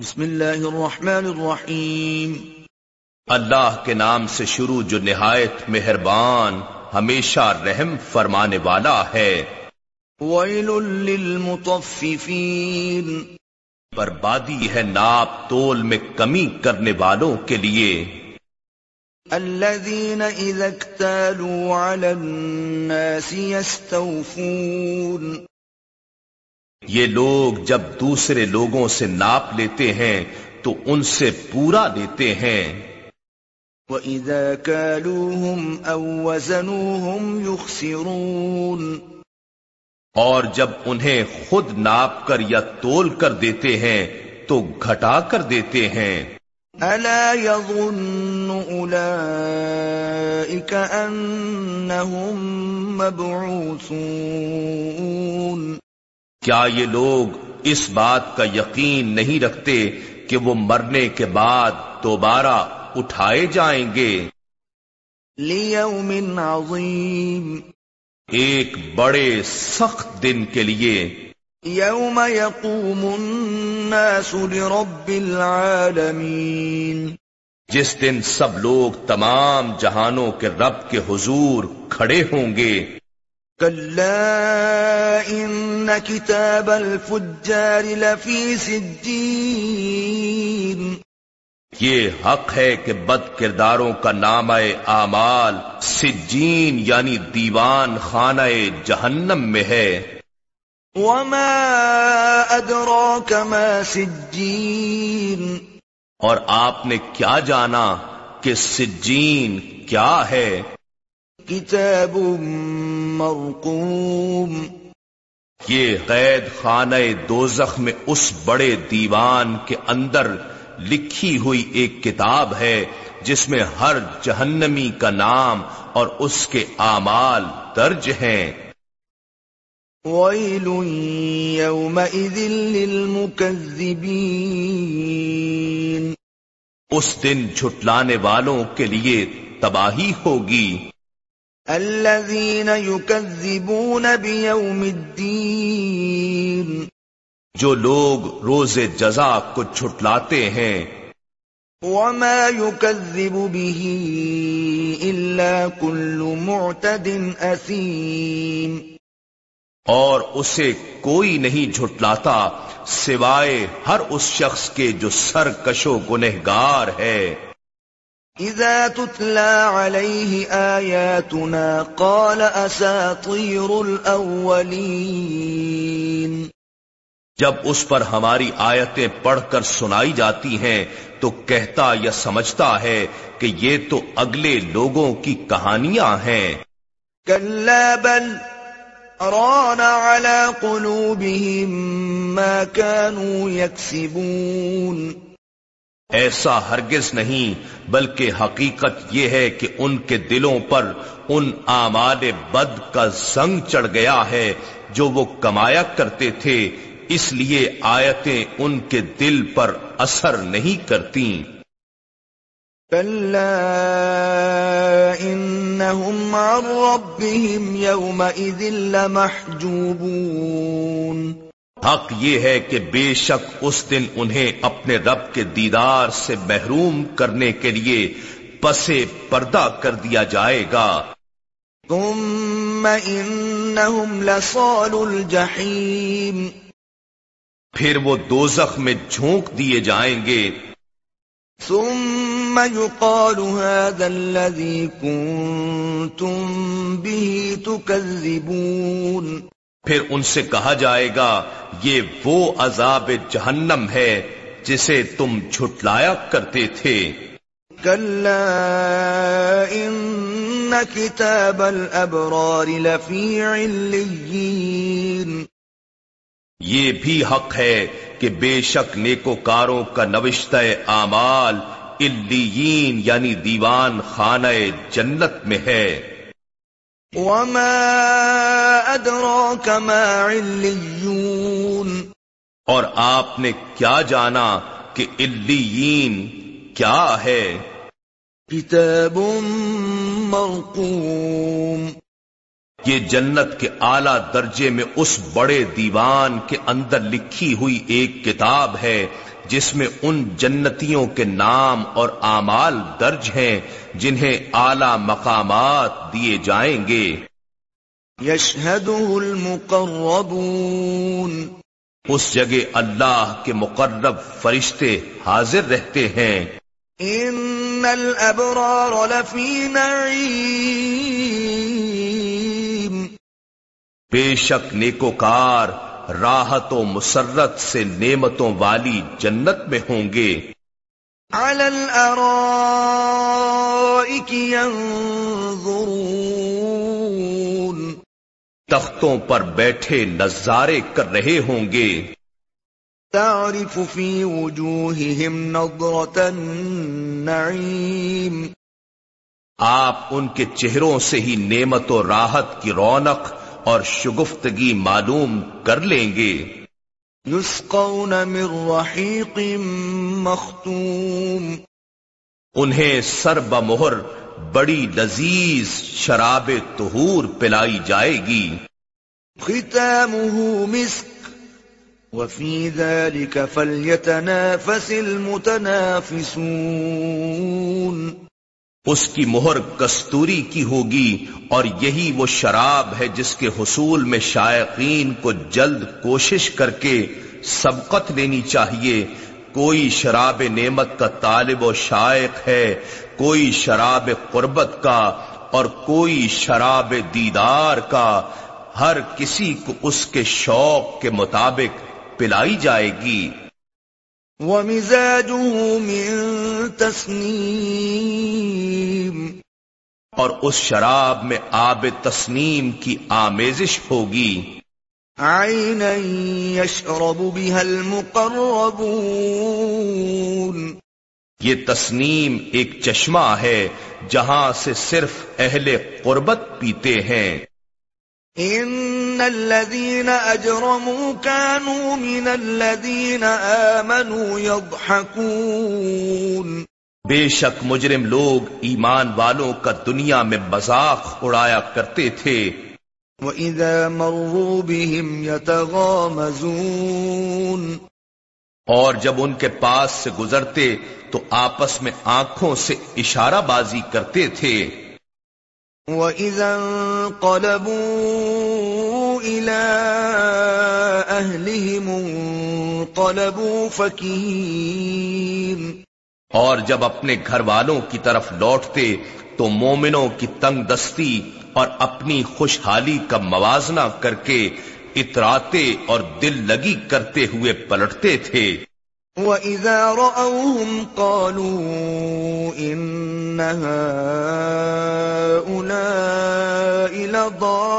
بسم اللہ الرحمن الرحیم۔ اللہ کے نام سے شروع جو نہایت مہربان ہمیشہ رحم فرمانے والا ہے۔ ویل للمطففین بربادی ہے ناپ تول میں کمی کرنے والوں کے لیے۔ الذين اذا اكتالوا على الناس يستوفون۔ یہ لوگ جب دوسرے لوگوں سے ناپ لیتے ہیں تو ان سے پورا لیتے ہیں۔ وَإِذَا كَالُوهُمْ أَوْ وَزَنُوهُمْ يُخْسِرُونَ۔ اور جب انہیں خود ناپ کر یا تول کر دیتے ہیں تو گھٹا کر دیتے ہیں۔ أَلَا يَظُنُّ أُولَئِكَ أَنَّهُمْ مَبْعُوثُونَ۔ کیا یہ لوگ اس بات کا یقین نہیں رکھتے کہ وہ مرنے کے بعد دوبارہ اٹھائے جائیں گے؟ لِيَوْمٍ عَظِيمٍ۔ ایک بڑے سخت دن کے لیے۔ يَوْمَ يَقُومُ النَّاسُ لِرَبِّ الْعَالَمِينَ۔ جس دن سب لوگ تمام جہانوں کے رب کے حضور کھڑے ہوں گے كلا إن كتاب الفجار لفي سجين یہ حق ہے کہ بد کرداروں کا نام اعمال سجین یعنی دیوان خانہ جہنم میں ہے۔ وما أدراك ما سجين اور آپ نے کیا جانا کہ سجین کیا ہے؟ کتاب مرقوم۔ یہ قید خانہ دوزخ میں اس بڑے دیوان کے اندر لکھی ہوئی ایک کتاب ہے جس میں ہر جہنمی کا نام اور اس کے اعمال درج ہیں۔ وَيْلٌ يَوْمَئِذٍ لِّلْمُكَذِّبِينَ۔ اس دن جھٹلانے والوں کے لیے تباہی ہوگی۔ الذين يكذبون بيوم الدين. جو لوگ روز جزا کو چھٹلاتے ہیں وما يكذب به إلا كل معتد أثيم. اور اسے کوئی نہیں جھٹلاتا سوائے ہر اس شخص کے جو سرکش و گنہگار ہے۔ اذا تتلى عليه آياتنا قال اساطير الاولين جب اس پر ہماری آیتیں پڑھ کر سنائی جاتی ہیں تو کہتا یا سمجھتا ہے کہ یہ تو اگلے لوگوں کی کہانیاں ہیں۔ كلا بل ران على قلوبهم ما كانوا يكسبون. ایسا ہرگز نہیں، بلکہ حقیقت یہ ہے کہ ان کے دلوں پر ان آماد بد کا زنگ چڑھ گیا ہے جو وہ کمایا کرتے تھے، اس لیے آیتیں ان کے دل پر اثر نہیں کرتی حق یہ ہے کہ بے شک اس دن انہیں اپنے رب کے دیدار سے محروم کرنے کے لیے پسے پردہ کر دیا جائے گا۔ انہم لصال الجحیم پھر وہ دوزخ میں جھونک دیے جائیں گے۔ ثم يقال هذا الذي كنتم به تكذبون۔ پھر ان سے کہا جائے گا یہ وہ عذاب جہنم ہے جسے تم جھٹلایا کرتے تھے۔ ان کتاب الابرار لفی علیین۔ یہ بھی حق ہے کہ بے شک نیکوکاروں کا نوشتہ اعمال علیین یعنی دیوان خانہ جنت میں ہے۔ وما ادراك ما علیون اور آپ نے کیا جانا کہ علیین کیا ہے؟ کتاب مرقوم یہ جنت کے اعلی درجے میں اس بڑے دیوان کے اندر لکھی ہوئی ایک کتاب ہے جس میں ان جنتیوں کے نام اور اعمال درج ہیں جنہیں اعلی مقامات دیے جائیں گے۔ يشهده المقربون۔ اس جگہ اللہ کے مقرب فرشتے حاضر رہتے ہیں۔ ان الابرار لفی نعیم۔ بے شک نیکوکار راحت و مسرت سے نعمتوں والی جنت میں ہوں گے۔ ينظرون۔ تختوں پر بیٹھے نظارے کر رہے ہوں گے۔ تعرف في وجوههم نظرة النعيم۔ آپ ان کے چہروں سے ہی نعمت و راحت کی رونق اور شگفتگی معلوم کر لیں گے۔ يسقون من رحيق مختوم۔ انہیں سر بمہر بڑی لذیذ شراب طہور پلائی جائے گی۔ ختامه مسك وفي ذلك فليتنافس المتنافسون۔ اس کی مہر کستوری کی ہوگی اور یہی وہ شراب ہے جس کے حصول میں شائقین کو جلد کوشش کر کے سبقت لینی چاہیے۔ کوئی شراب نعمت کا طالب و شائق ہے، کوئی شراب قربت کا اور کوئی شراب دیدار کا۔ ہر کسی کو اس کے شوق کے مطابق پلائی جائے گی۔ ومزاجه من تسنيم. اور اس شراب میں آب تسنیم کی آمیزش ہوگی۔ عينا يشرب بها المقربون۔ یہ تسنیم ایک چشمہ ہے جہاں سے صرف اہل قربت پیتے ہیں۔ ان الذين اجرموا كانوا من الذين امنوا يضحكون بے شک مجرم لوگ ایمان والوں کا دنیا میں مذاق اڑایا کرتے تھے۔ واذا مروا بهم يتغامزون اور جب ان کے پاس سے گزرتے تو آپس میں آنکھوں سے اشارہ بازی کرتے تھے۔ وَإِذَا انقلبوا إِلَىٰ أَهْلِهِمُ انقلبوا فَكِهِينَ اور جب اپنے گھر والوں کی طرف لوٹتے تو مومنوں کی تنگ دستی اور اپنی خوشحالی کا موازنہ کر کے اتراتے اور دل لگی کرتے ہوئے پلٹتے تھے۔ وَإِذَا رَأَوْهُمْ قَالُوا إِنَّ هَٰؤُلَاءِ لَضَالُّونَ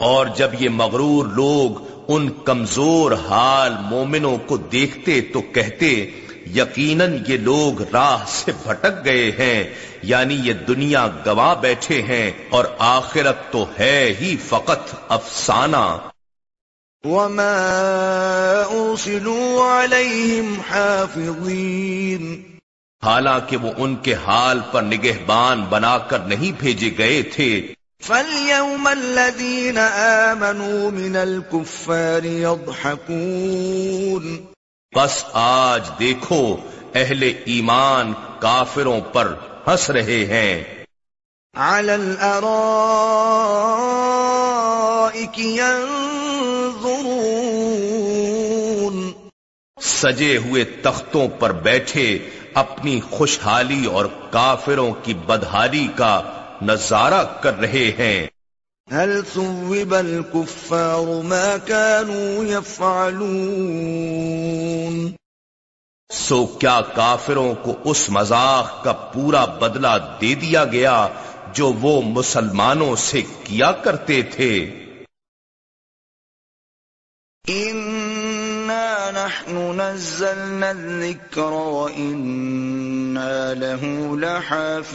اور جب یہ مغرور لوگ ان کمزور حال مومنوں کو دیکھتے تو کہتے یقیناً یہ لوگ راہ سے بھٹک گئے ہیں یعنی یہ دنیا گوا بیٹھے ہیں اور آخرت تو ہے ہی فقط افسانہ۔ وَمَا أُرْسِلُوا عَلَيْهِمْ حَافِظِينَ۔ حالانکہ وہ ان کے حال پر نگہبان بنا کر نہیں بھیجے گئے تھے۔ فَالْيَوْمَ الَّذِينَ آمَنُوا مِنَ الْكُفَّارِ يَضْحَكُونَ۔ بس آج دیکھو اہل ایمان کافروں پر ہنس رہے ہیں۔ عَلَى الْأَرَائِكِ يَنظُرُونَ۔ سجے ہوئے تختوں پر بیٹھے اپنی خوشحالی اور کافروں کی بدحالی کا نظارہ کر رہے ہیں۔ هل ثوب الكفار ما كانوا يفعلون؟ سو کیا کافروں کو اس مذاق کا پورا بدلہ دے دیا گیا جو وہ مسلمانوں سے کیا کرتے تھے؟ إنا نحن نزلنا الذكر وإنا له لحافظون